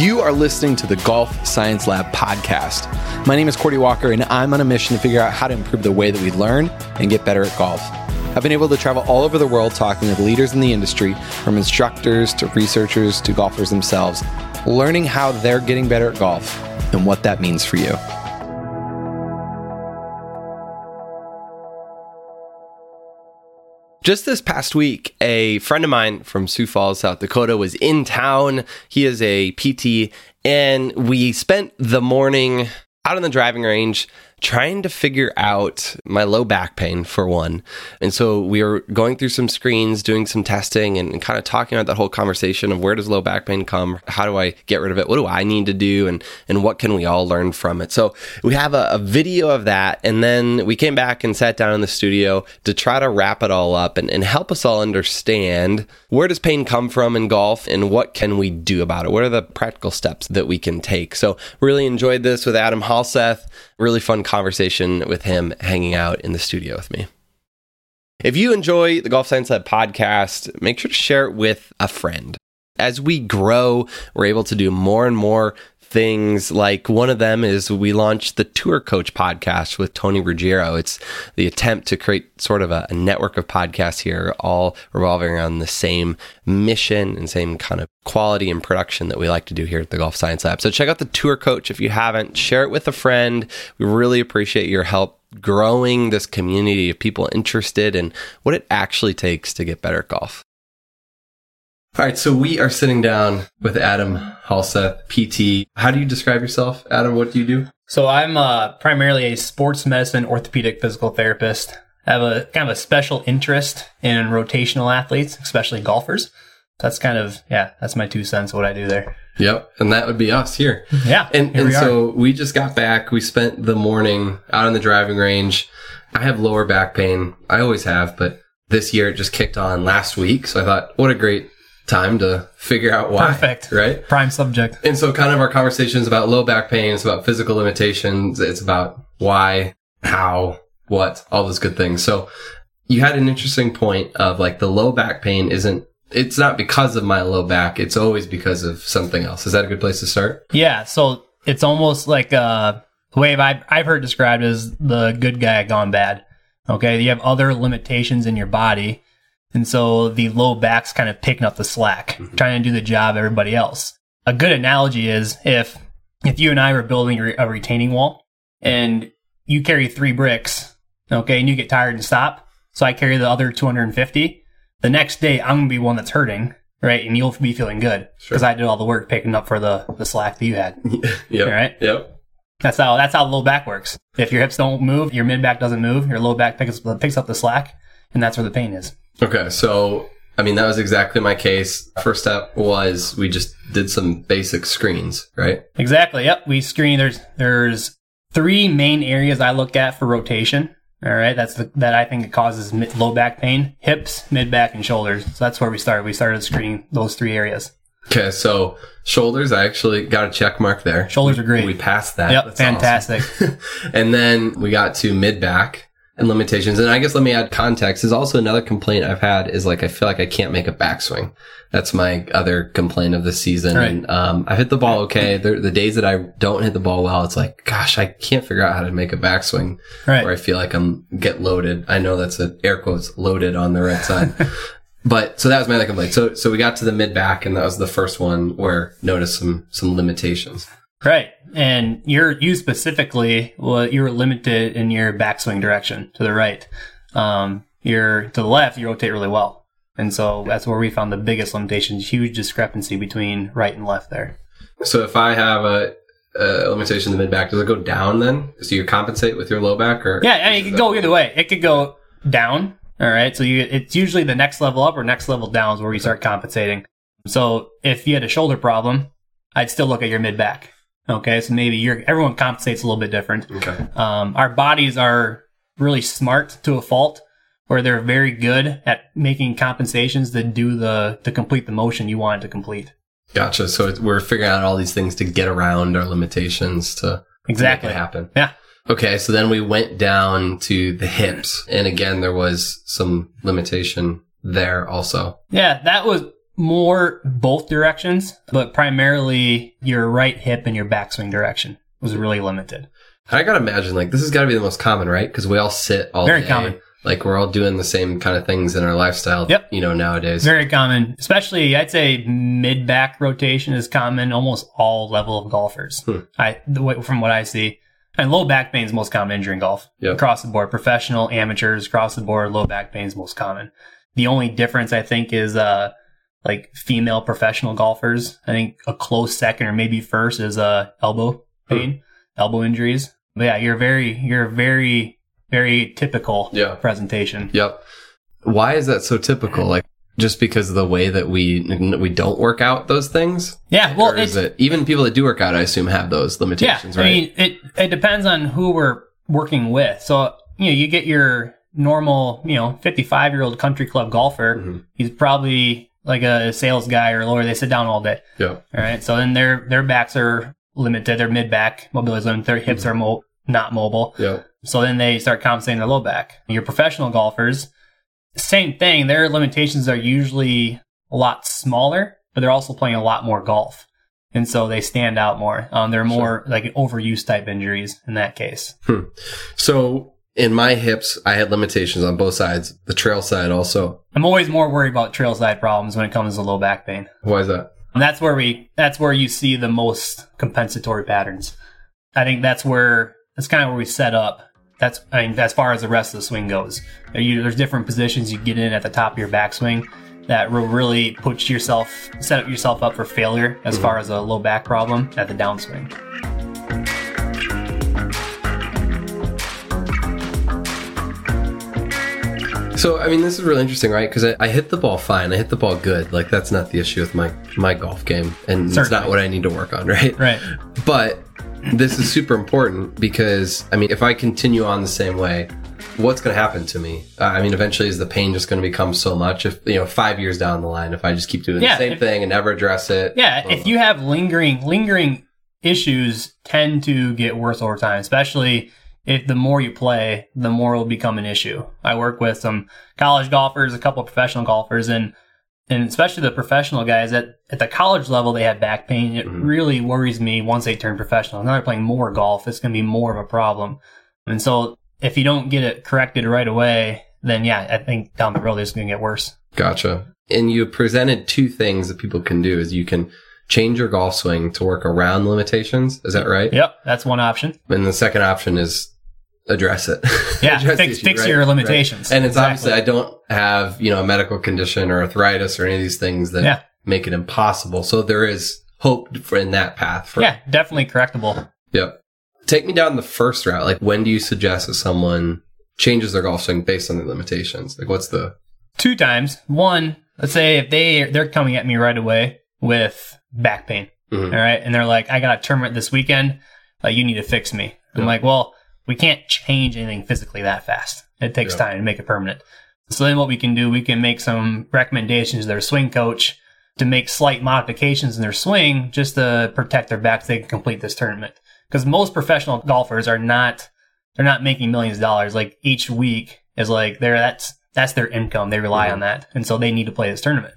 You are listening to the Golf Science Lab podcast. My name is Cordie Walker, and I'm on a mission to figure out how to improve the way that we learn and get better at golf. I've been able to travel all over the world talking with leaders in the industry, from instructors to researchers to golfers themselves, learning how they're getting better at golf and what that means for you. Just this past week, a friend of mine from Sioux Falls, South Dakota, was in town. He is a PT, and we spent the morning out on the driving range trying to figure out my low back pain for one. And so we were going through some screens, doing some testing and, and, kind of talking about that whole conversation of where does low back pain come? How do I get rid of it? What do I need to do? And, and what can we all learn from it? So we have a, a video of that. And then we came back and sat down in the studio to try to wrap it all up and, and help us all understand where does pain come from in golf and what can we do about it? What are the practical steps that we can take? So really enjoyed this with Adam Halseth. Really fun conversation with him hanging out in the studio with me. If you enjoy the Golf Science Lab podcast, make sure to share it with a friend. As we grow, we're able to do more and more things like one of them is we launched the Tour Coach podcast with Tony Ruggiero. It's the attempt to create sort of a, a, network of podcasts here, all revolving around the same mission and same kind of quality and production that we like to do here at the Golf Science Lab. So check out the Tour Coach if you haven't. Share it with a friend. We really appreciate your help growing this community of people interested in what it actually takes to get better at golf. All right, so we are sitting down with Adam Halseth, PT. How do you describe yourself, Adam? What do you do? So I'm uh, primarily a sports medicine orthopedic physical therapist. I have a kind of a special interest in rotational athletes, especially golfers. That's kind of yeah, that's my two cents. What I do there. Yep, and that would be us here. Yeah, and and so we just got back. We spent the morning out on the driving range. I have lower back pain. I always have, but this year it just kicked on last week. So I thought, what a great time to figure out why. Perfect. Right? Prime subject. And so kind of our conversation is about low back pain. It's about physical limitations. It's about why, how, what, all those good things. So you had an interesting point of like the low back pain isn't, it's not because of my low back. It's always because of something else. Is that a good place to start? Yeah. So it's almost like, uh, the way I've, I've heard described as the good guy gone bad. Okay. You have other limitations in your body and so the low back's kind of picking up the slack, mm-hmm. trying to do the job everybody else. A good analogy is if if you and I were building a retaining wall and you carry three bricks, okay, and you get tired and stop, so I carry the other 250. The next day, I'm gonna be one that's hurting, right? And you'll be feeling good because sure. I did all the work picking up for the the slack that you had. yep. Right. Yep. That's how that's how low back works. If your hips don't move, your mid back doesn't move, your low back picks picks up the slack, and that's where the pain is. Okay, so I mean that was exactly my case. First step was we just did some basic screens, right? Exactly. Yep, we screen. There's there's three main areas I look at for rotation. All right, that's the, that I think it causes mid, low back pain, hips, mid back, and shoulders. So that's where we started. We started screening those three areas. Okay, so shoulders, I actually got a check mark there. Shoulders are great. We passed that. Yep, That's fantastic. Awesome. and then we got to mid back and limitations. And I guess let me add context is also another complaint I've had is like, I feel like I can't make a backswing. That's my other complaint of the season. Right. And, um, I hit the ball okay. The, the, days that I don't hit the ball well, it's like, gosh, I can't figure out how to make a backswing. Right. Where I feel like I'm get loaded. I know that's a air quotes loaded on the right side. but so that was my other complaint. So, so we got to the mid back and that was the first one where noticed some, some limitations. Right. And you're, you specifically, well, you were limited in your backswing direction to the right. Um, you're to the left, you rotate really well. And so that's where we found the biggest limitation, huge discrepancy between right and left there. So if I have a, limitation in the mid back, does it go down then? So you compensate with your low back or? Yeah, I mean, it could go either way. It could go down. All right. So you, it's usually the next level up or next level down is where you start compensating. So if you had a shoulder problem, I'd still look at your mid back. Okay, so maybe you're everyone compensates a little bit different. Okay. Um, our bodies are really smart to a fault, where they're very good at making compensations that do the to complete the motion you want it to complete. Gotcha. So we're figuring out all these things to get around our limitations to exactly happen. Yeah. Okay, so then we went down to the hips, and again there was some limitation there also. Yeah, that was more both directions, but primarily your right hip and your backswing direction was really limited. I gotta imagine like this has got to be the most common, right? Because we all sit all Very day. common. Like we're all doing the same kind of things in our lifestyle. Yep. You know nowadays. Very common, especially I'd say mid back rotation is common almost all level of golfers. Hmm. I the way, from what I see, and low back pain is most common injury in golf Yep. across the board. Professional, amateurs across the board, low back pain is most common. The only difference I think is uh like female professional golfers. I think a close second or maybe first is uh elbow pain, elbow injuries. But yeah, you're very you're very very typical Yeah. presentation. Yep. Why is that so typical? Like just because of the way that we we don't work out those things? Yeah, well, or is it even people that do work out? I assume have those limitations, Yeah, I right? I mean, it it depends on who we're working with. So you know, you get your normal, you know, fifty-five year old country club golfer. Mhm. He's probably like a sales guy or a lawyer. They sit down all day. yeah. All right, so then their their backs are limited. Their mid back mobility is limited. Their hips are mo- not mobile. Yeah. So then they start compensating their low back. Your professional golfers, same thing. Their limitations are usually a lot smaller, but they're also playing a lot more golf. And so they stand out more. Um, they're more like overuse type injuries in that case. So in my hips, I had limitations on both sides. The trail side also. I'm always more worried about trail side problems when it comes to low back pain. Why is that? And that's where we that's where you see the most compensatory patterns. I think that's where that's kind of where we set up. That's I mean as far as the rest of the swing goes. You, there's different positions you get in at the top of your backswing that will really put yourself set yourself up for failure as mm-hmm. far as a low back problem at the downswing. So I mean, this is really interesting, right? Because I, I hit the ball fine. I hit the ball good. Like that's not the issue with my my golf game, and it's not what I need to work on, right? Right. But this is super important because I mean, if I continue on the same way, what's going to happen to me? Uh, I mean, eventually, is the pain just going to become so much? If you know, five years down the line, if I just keep doing Yeah, the same if- thing and never address it, Yeah, if you have lingering lingering issues tend to get worse over time, especially if the more you play, the more it'll become an issue. I work with some college golfers, a couple of professional golfers, and and especially the professional guys at, at the college level, they have back pain. It Mhm. really worries me once they turn professional. Now they're playing more golf. It's going to be more of a problem. And so if you don't get it corrected right away, then yeah, I think down the road it's going to get worse. Gotcha. And you presented two things that people can do: is you can change your golf swing to work around limitations. Is that right? Yep, that's one option. And the second option is address it. Yeah, Address fix, issue, fix right, your right. limitations. And it's Exactly. obviously I don't have, you know, a medical condition or arthritis or any of these things that Yeah. make it impossible. So there is hope for in that path. For, Yeah, definitely correctable. Yep. Take me down the first route. Like when do you suggest that someone changes their golf swing based on their limitations? Like what's the Two times. One, let's say if they they're coming at me right away with back pain, Mhm. all right, and they're like, "I got a tournament this weekend. Like, you need to fix me." I'm Yeah. like, "Well, we can't change anything physically that fast. It takes Yeah. time to make it permanent." So then, what we can do, we can make some recommendations to their swing coach to make slight modifications in their swing just to protect their back so they can complete this tournament. Because most professional golfers are not they're not making millions of dollars. Like each week is like they're that's that's their income. They rely Mhm. on that, and so they need to play this tournament.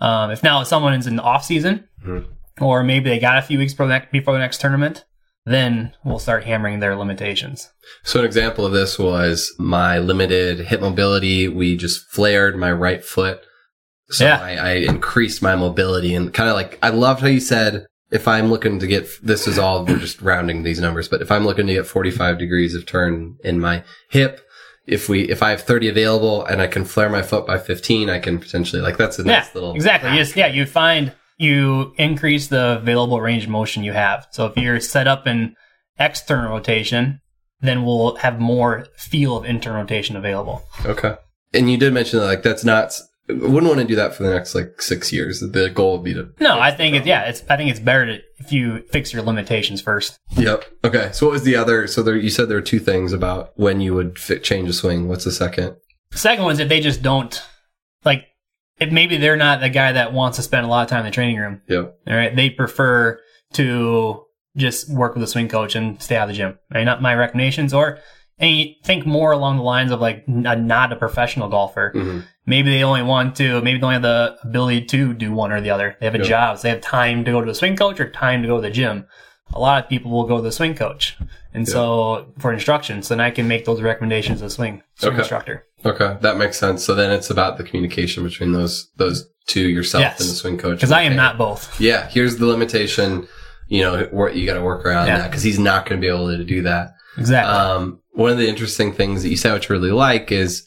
Um, if now someone is in the off season, Mhm. or maybe they got a few weeks before the, next, before the next tournament, then we'll start hammering their limitations. So an example of this was my limited hip mobility. We just flared my right foot. So Yeah. I, I increased my mobility and kind of like, I loved how you said, if I'm looking to get, this is all, we're just rounding these numbers, but if I'm looking to get 45 degrees of turn in my hip, if we, if I have 30 available and I can flare my foot by 15, I can potentially, like, that's a Yeah, nice little. exactly. hack. Yes, yeah, you find you increase the available range of motion you have. So if you're set up in external rotation, then we'll have more feel of internal rotation available. Okay. And you did mention that, like, that's not, I wouldn't want to do that for the next, like, six years. The goal would be to No, I think it's yeah, it's I think it's better to if you fix your limitations first. Yep. Okay. So what was the other? So there, you said there were two things about when you would fit, change a swing. What's the second? Second one is if they just don't like if maybe they're not the guy that wants to spend a lot of time in the training room. Yep. All right. They prefer to just work with a swing coach and stay out of the gym. Right? Not my recommendations or and you think more along the lines of like a, not a professional golfer. hmm maybe they only want to, maybe they only have the ability to do one or the other. They have a Yeah. job, so they have time to go to a swing coach or time to go to the gym. A lot of people will go to the swing coach, and so for instruction, so then I can make those recommendations to the swing swing Okay. instructor. Okay, that makes sense. So then it's about the communication between those those two, yourself Yes. and the swing coach. Because I am not both. Yeah, here's the limitation. You know, you got to work around Yeah. that because he's not going to be able to do that. Exactly. Um, one of the interesting things that you said, which I really like, is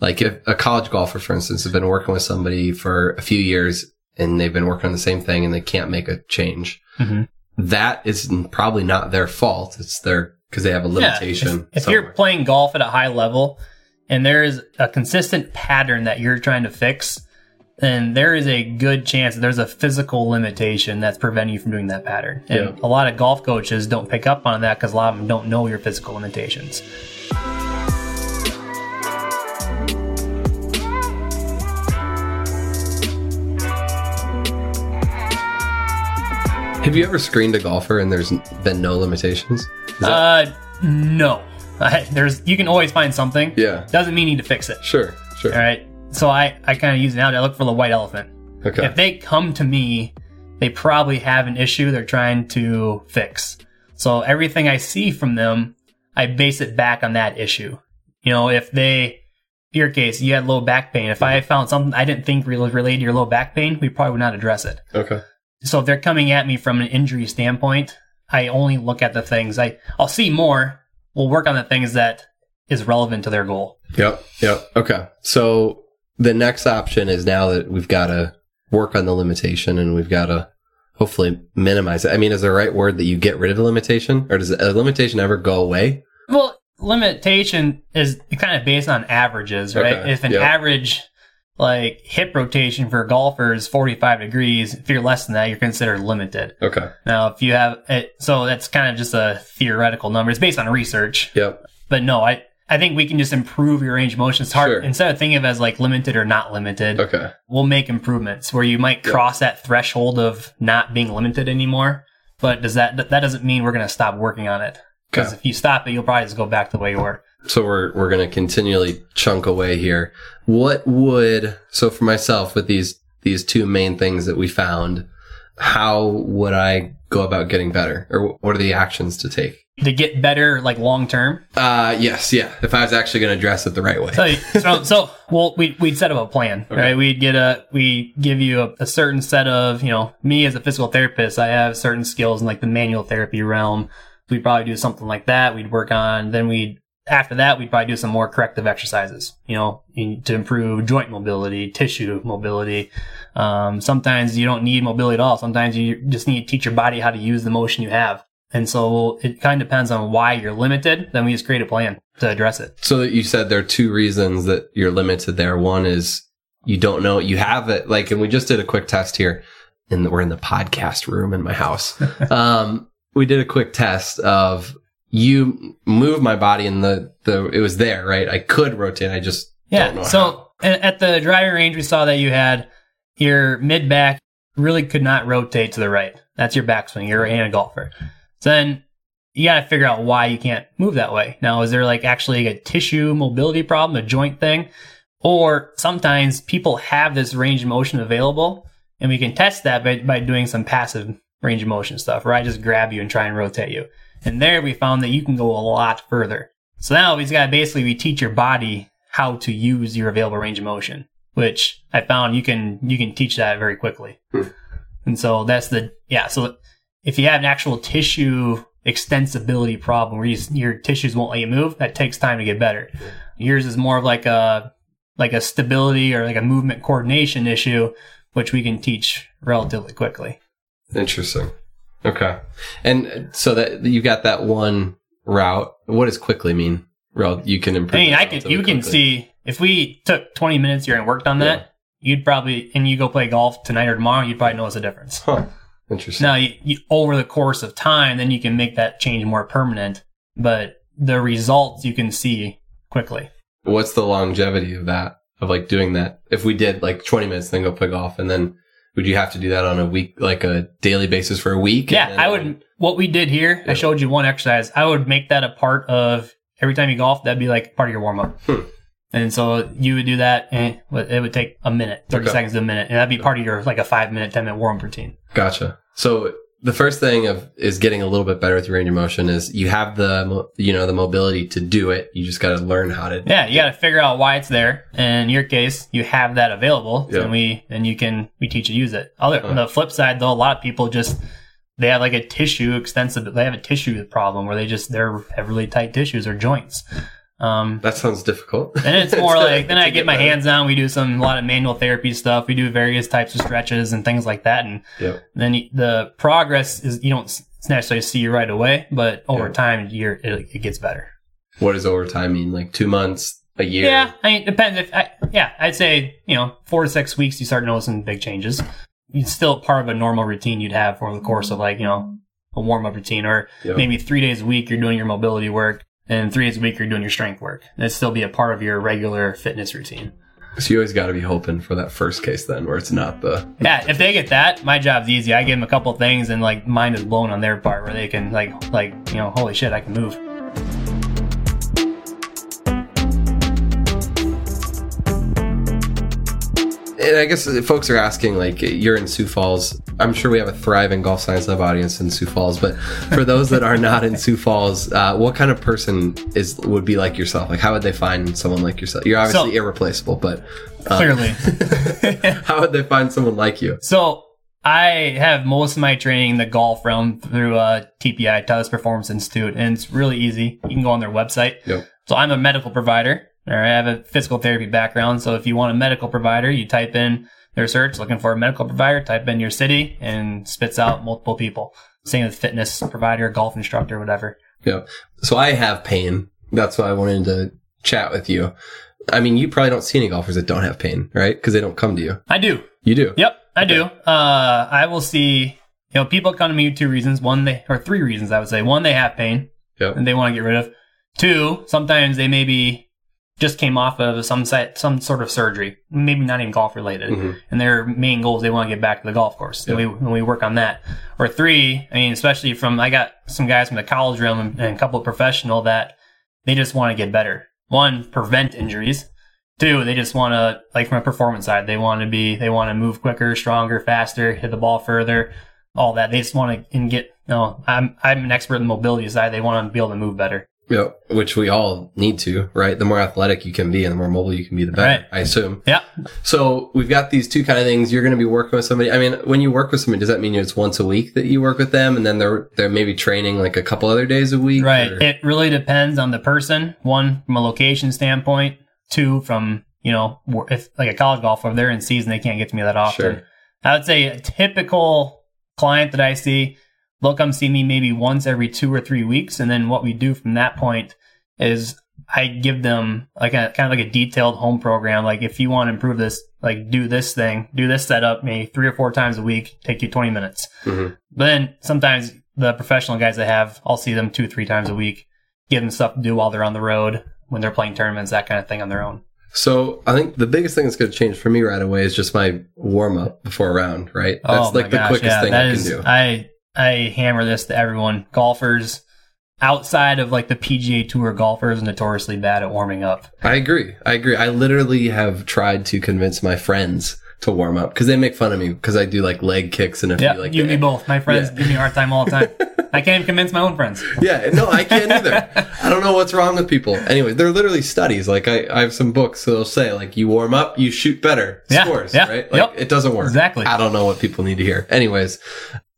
like if a college golfer, for instance, has been working with somebody for a few years and they've been working on the same thing and they can't make a change. Mhm. That is probably not their fault. It's their because they have a limitation. Yeah, if, if you're playing golf at a high level and there is a consistent pattern that you're trying to fix, then there is a good chance that there's a physical limitation that's preventing you from doing that pattern. And Yeah. a lot of golf coaches don't pick up on that because a lot of them don't know your physical limitations. have you ever screened a golfer and there's been no limitations? That- Uh, no. Uh, there's you can always find something. yeah, Doesn't mean you need to fix it. sure, sure. All right. So I, I kind of use it out. I look for the white elephant. Okay, If they come to me, they probably have an issue they're trying to fix. So everything I see from them, I base it back on that issue. You know, if they, your case, you had low back pain. If I found something I didn't think was related to your low back pain, we probably would not address it. okay, So if they're coming at me from an injury standpoint, I only look at the things I, I'll see more. We'll work on the things that is relevant to their goal. yep, yep. Okay, so the next option is now that we've got to work on the limitation and we've got to hopefully minimize it. I mean, is the right word that you get rid of the limitation, or does a limitation ever go away? Well, limitation is kind of based on averages, right? Okay, If an yeah. average like hip rotation for a golfer is 45 degrees, if you're less than that, you're considered limited. Okay, Now, if you have it, so that's kind of just a theoretical number. It's based on research, yep, but no, I, I think we can just improve your range of motion. It's hard Sure. instead of thinking of it as like limited or not limited. okay, We'll make improvements where you might cross that threshold of not being limited anymore. But does that that doesn't mean we're going to stop working on it? Because Okay. if you stop it, you'll probably just go back to the way you were. So we're we're going to continually chunk away here. What would so for myself with these these two main things that we found, how would I go about getting better, or what are the actions to take? to get better like long term. Uh yes, yeah. If I was actually going to address it the right way. So, so, so, well, we we'd set up a plan, Okay. right? We'd get a, we give you a, a certain set of, you know, me as a physical therapist, I have certain skills in like the manual therapy realm. We'd probably do something like that. We'd work on, then we'd, after that, we'd probably do some more corrective exercises, you know, to improve joint mobility, tissue mobility. Um, sometimes you don't need mobility at all. Sometimes you just need to teach your body how to use the motion you have. And so it kind of depends on why you're limited. Then we just create a plan to address it. So that you said there are two reasons that you're limited there. One is you don't know you have it. Like, and we just did a quick test here and we're in the podcast room in my house. um, we did a quick test of you move my body and the, the, it was there, right? I could rotate. I just Yeah. how. So a- at the driving range, we saw that you had your mid back really could not rotate to the right. That's your backswing. You're a right-handed golfer. So then you got to figure out why you can't move that way. Now, is there like actually a tissue mobility problem, a joint thing? Or sometimes people have this range of motion available and we can test that by, by doing some passive range of motion stuff where I just grab you and try and rotate you. And there we found that you can go a lot further. So now we've got basically we teach your body how to use your available range of motion, which I found you can you can teach that very quickly. Hmm. And so that's the yeah. So if you have an actual tissue extensibility problem where you, your tissues won't let you move, that takes time to get better. Yours is more of like a like a stability or like a movement coordination issue, which we can teach relatively quickly. Interesting. Okay. And so that you got that one route. What does quickly mean? Well, you can improve. I mean, I can you can see if we took 20 minutes here and worked on that, you'd probably and you go play golf tonight or tomorrow, you'd probably notice a difference. Huh. Interesting. Now, you, you, over the course of time, then you can make that change more permanent, but the results you can see quickly. What's the longevity of that? Of like doing that? If we did like 20 minutes, then go play golf, and then would you have to do that on a week, like a daily basis for a week? Yeah, I would. What we did here, Yeah. I showed you one exercise. I would make that a part of every time you golf. That'd be like part of your warm up. Hmm. And so you would do that, and it would take a minute, 30 Okay. seconds to a minute. And that'd be part of your like a five minute, 10 minute warm up routine. Gotcha. So the first thing of is getting a little bit better with your range of motion is you have the you know the mobility to do it. You just got to learn how to. Yeah, you got to figure out why it's there. And in your case, you have that available, Yeah. and we and you can we teach you to use it. Other on Uh. the flip side, though, a lot of people just they have like a tissue extensive. They have a tissue problem where they just they're have really tight tissues or joints. Um, That sounds difficult. then it's more like then I get my better. hands on. We do some a lot of manual therapy stuff. We do various types of stretches and things like that, and Yep. then the progress is you don't necessarily see you right away, but over Yeah. time, you're, it, it gets better. What does over time mean? Like two months, a year? Yeah, I mean, it depends. If I, yeah, I'd say you know four to six weeks, you start noticing big changes. It's still part of a normal routine you'd have over the course of like you know a warm up routine, or Yep. maybe three days a week you're doing your mobility work, and three days a week you're doing your strength work. That'd still be a part of your regular fitness routine. So you always got to be hoping for that first case then, where it's not the. Yeah, if they get that, my job's easy. I give them a couple things, and like mind is blown on their part, where they can like like you know, holy shit, I can move. And I guess folks are asking, like, you're in Sioux Falls. I'm sure we have a thriving golf science lab audience in Sioux Falls, but for those that are not in Sioux Falls, uh, what kind of person is would be like yourself? Like, how would they find someone like yourself? You're obviously So- irreplaceable, but uh, Clearly. how would they find someone like you? So I have most of my training in the golf realm through uh, TPI, Titleist Performance Institute, and it's really easy. You can go on their website. Yep. So I'm a medical provider, or I have a physical therapy background. So if you want a medical provider, you type in their search, looking for a medical provider, type in your city, and spits out multiple people. Same with fitness provider, golf instructor, whatever. Yeah. So I have pain. That's why I wanted to chat with you. I mean, you probably don't see any golfers that don't have pain, right? Because they don't come to you. I do. You do. Yep, I do. Uh, I will see. You know, people come to me two reasons. One, they or three reasons. I would say. One, they have pain Yep. and they want to get rid of. Two, sometimes they maybe just came off of some site, some sort of surgery, maybe not even golf related, Mhm. and their main goal is they want to get back to the golf course. And we and we work on that. Or three, I mean, especially from I got some guys from the college realm and, and a couple of professional that they just want to get better. One, prevent injuries. Two, they just want to, like from a performance side, they want to be, they want to move quicker, stronger, faster, hit the ball further, all that. They just want to and get, you know, I'm, I'm an expert in the mobility side. They want to be able to move better. Yep. Which we all need to, right? The more athletic you can be and the more mobile you can be, the better, Right. I assume. Yeah. So we've got these two kind of things. You're going to be working with somebody. I mean, when you work with somebody, does that mean it's once a week that you work with them, and then they're they're maybe training like a couple other days a week? Right. or- It really depends on the person. One, from a location standpoint. Two, from, you know, if like a college golfer, if they're in season, they can't get to me that often. Sure. I would say a typical client that I see, they'll come see me maybe once every two or three weeks. And then what we do from that point is I give them like a kind of like a detailed home program. Like if you want to improve this, like do this thing, do this setup maybe three or four times a week, take you 20 minutes. Mhm. But then sometimes the professional guys I have, I'll see them two, three times a week, give them stuff to do while they're on the road, when they're playing tournaments, that kind of thing on their own. So I think the biggest thing that's going to change for me right away is just my warm up before a round, right? That's oh like my the gosh, quickest yeah, thing that I can do. I I hammer this to everyone. Golfers outside of like the PGA Tour golfers notoriously bad at warming up. I agree. I agree. I literally have tried to convince my friends to warm up because they make fun of me because I do like leg kicks and a Yeah, few like you and me eh, both. My friends Yeah. give me a hard time all the time. I can't even convince my own friends. Yeah, no, I can't either. I don't know what's wrong with people. Anyway, they're literally studies. Like I, I have some books that'll say like you warm up, you shoot better, Yeah, scores, yeah, right? Like yep. it doesn't work. Exactly. I don't know what people need to hear. Anyways,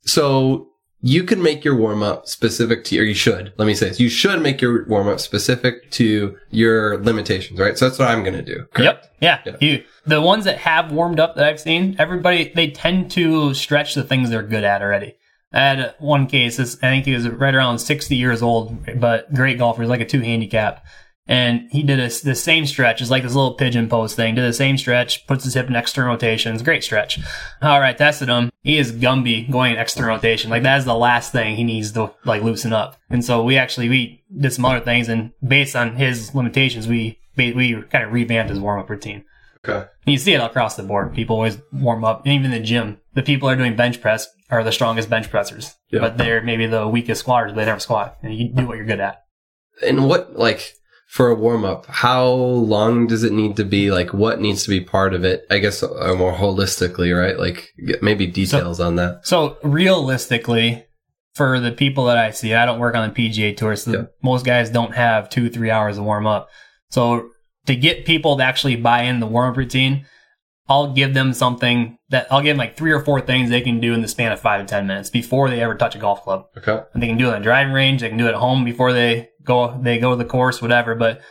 so you can make your warm up specific to, or you should. Let me say this: you should make your warm up specific to your limitations, right? So that's what I'm going to do. correct? Yep. Yeah. Yeah. You the ones that have warmed up that I've seen, everybody they tend to stretch the things they're good at already. I had one case, this, I think he was right around 60 years old, but great golfer, he's like a two handicap. And he did a, the same stretch, it's like this little pigeon pose thing, did the same stretch, puts his hip in external rotations, great stretch. All right, tested him. He is Gumby going in external rotation. Like that is the last thing he needs to like loosen up. And so we actually, we did some other things and based on his limitations, we, we kind of revamped his warm up routine. Okay. And you see it across the board. People always warm up, and even in the gym. The people are doing bench press are the strongest bench pressers, Yeah. but they're maybe the weakest squatters. They never squat, and you do what you're good at. And what like for a warm up, how long does it need to be? Like, what needs to be part of it? I guess uh, more holistically, right? Like, maybe details on that. So realistically, for the people that I see, I don't work on the PGA tour, so Yeah. most guys don't have two, three hours to warm up. So to get people to actually buy in the warm up routine, I'll give them something that I'll give them like three or four things they can do in the span of five to ten minutes before they ever touch a golf club. Okay. And they can do it on the driving range. They can do it at home before they go they go to the course, whatever. But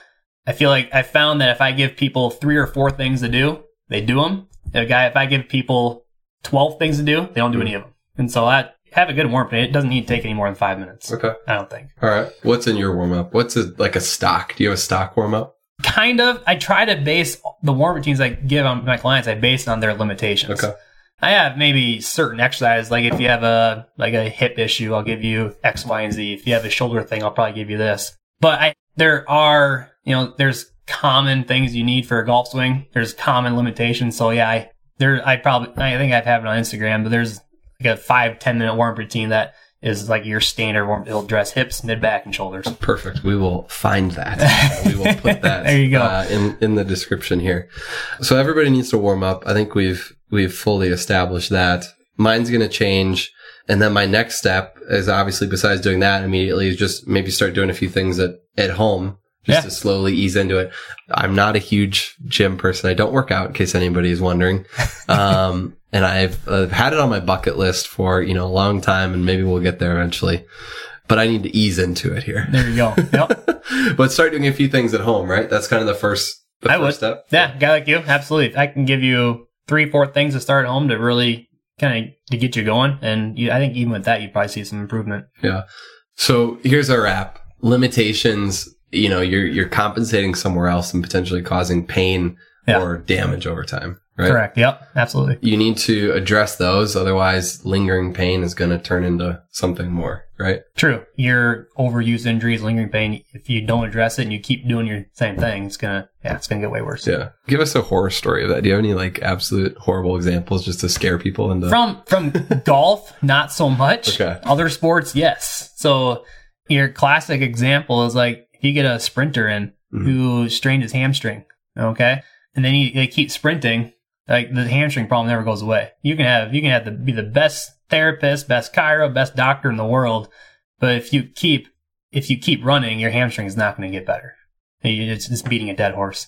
I feel like I found that if I give people three or four things to do, they do them. A guy, if I give people twelve things to do, they don't do any mm. of them. And so I have a good warm up. It doesn't need to take any more than five minutes. Okay. I don't think. All right. What's in your warm up? What's a, like a stock? Do you have a stock warm up? Kind of. I try to base the warm routines I give on my clients. I base it on their limitations. Okay. I have maybe certain exercises, like if you have a like a hip issue, I'll give you X, Y, and Z. If you have a shoulder thing, I'll probably give you this. But I there are you know there's common things you need for a golf swing. There's common limitations. So yeah, I there I probably I think I've have it on Instagram, but there's like a five ten minute warm routine that is like your standard warm. It'll dress hips, mid back, and shoulders. Perfect. We will find that. we will put that There you go. Uh, in in the description here. So everybody needs to warm up. I think we've we've fully established that. Mine's going to change, and then my next step is obviously besides doing that immediately is just maybe start doing a few things at at home. Just Yeah. to slowly ease into it. I'm not a huge gym person. I don't work out in case anybody is wondering. Um, and I've, uh had it on my bucket list for, you know, a long time and maybe we'll get there eventually, but I need to ease into it here There you go. Yep. but start doing a few things at home, right? That's kind of the first, the I first would. step. Yeah, guy like you, absolutely. I can give you three, four things to start at home to really kind of to get you going, and you, I think even with that, you probably see some improvement. Yeah. So here's our wrap. Limitations. You know, you're you're compensating somewhere else and potentially causing pain Yeah. or damage over time, right? Correct. Yep. Absolutely. You need to address those, otherwise, lingering pain is going to turn into something more, right? True. Your overuse injuries, lingering pain. If you don't address it and you keep doing your same thing, it's gonna yeah, it's gonna get way worse. Yeah. Give us a horror story of that. Do you have any like absolute horrible examples just to scare people into? From from golf, not so much. Okay. Other sports, yes. So your classic example is like if you get a sprinter in Mhm. who strained his hamstring, okay, and then he, they keep sprinting, like the hamstring problem never goes away. You can have you can have the be the best therapist, best chiro, best doctor in the world, but if you keep if you keep running, your hamstring is not going to get better. It's just beating a dead horse.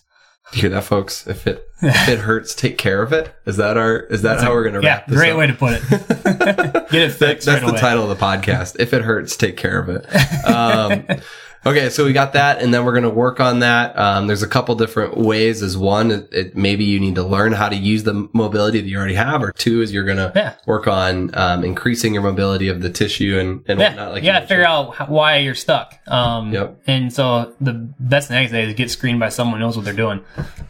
You hear that, folks? If it if it hurts, take care of it. Is that our? Is that how we're going to yeah, wrap this great up? way to put it. Get it That- fixed that's right the away. title of the podcast. If it hurts, take care of it. Um, okay, so we got that, and then we're going to work on that. Um, there's a couple different ways. As one, it, it, maybe you need to learn how to use the mobility that you already have, or two is you're going to Yeah. work on um, increasing your mobility of the tissue and, and Yeah, whatnot. Like you gotta figure out why you're stuck. Um, Yep. And so the best thing I say is get screened by someone who knows what they're doing,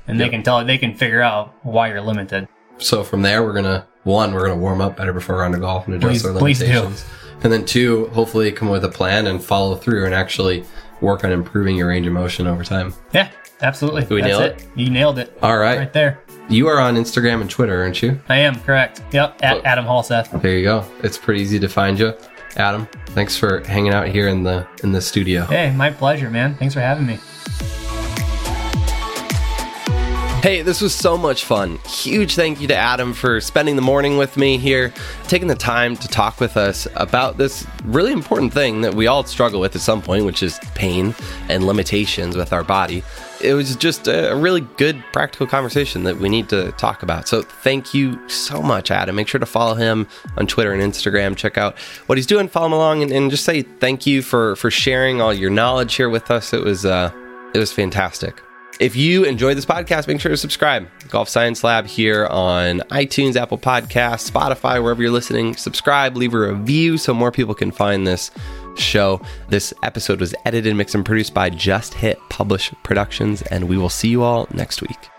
and they Yep. can tell they can figure out why you're limited. So from there, we're gonna one, we're gonna warm up better before round of golf and address Please- our please do. limitations. And then two, hopefully come with a plan and follow through and actually work on improving your range of motion over time. Yeah, absolutely. we That's nail it. You nailed it. All right. Right there. You are on Instagram and Twitter, aren't you? I am correct. Yep. At Cool. Adam Halseth. There you go. It's pretty easy to find you. Adam, thanks for hanging out here in the in the studio. Hey, my pleasure, man. Thanks for having me. Hey, this was so much fun. Huge thank you to Adam for spending the morning with me here, taking the time to talk with us about this really important thing that we all struggle with at some point, which is pain and limitations with our body. It was just a really good practical conversation that we need to talk about. So, thank you so much, Adam. Make sure to follow him on Twitter and Instagram. Check out what he's doing, follow him along, and, and just say thank you for for sharing all your knowledge here with us. It was uh, it was fantastic. If you enjoy this podcast, make sure to subscribe. Golf Science Lab here on iTunes, Apple Podcasts, Spotify, wherever you're listening. Subscribe, leave a review so more people can find this show. This episode was edited, mixed, and produced by Just Hit Publish Productions, and we will see you all next week.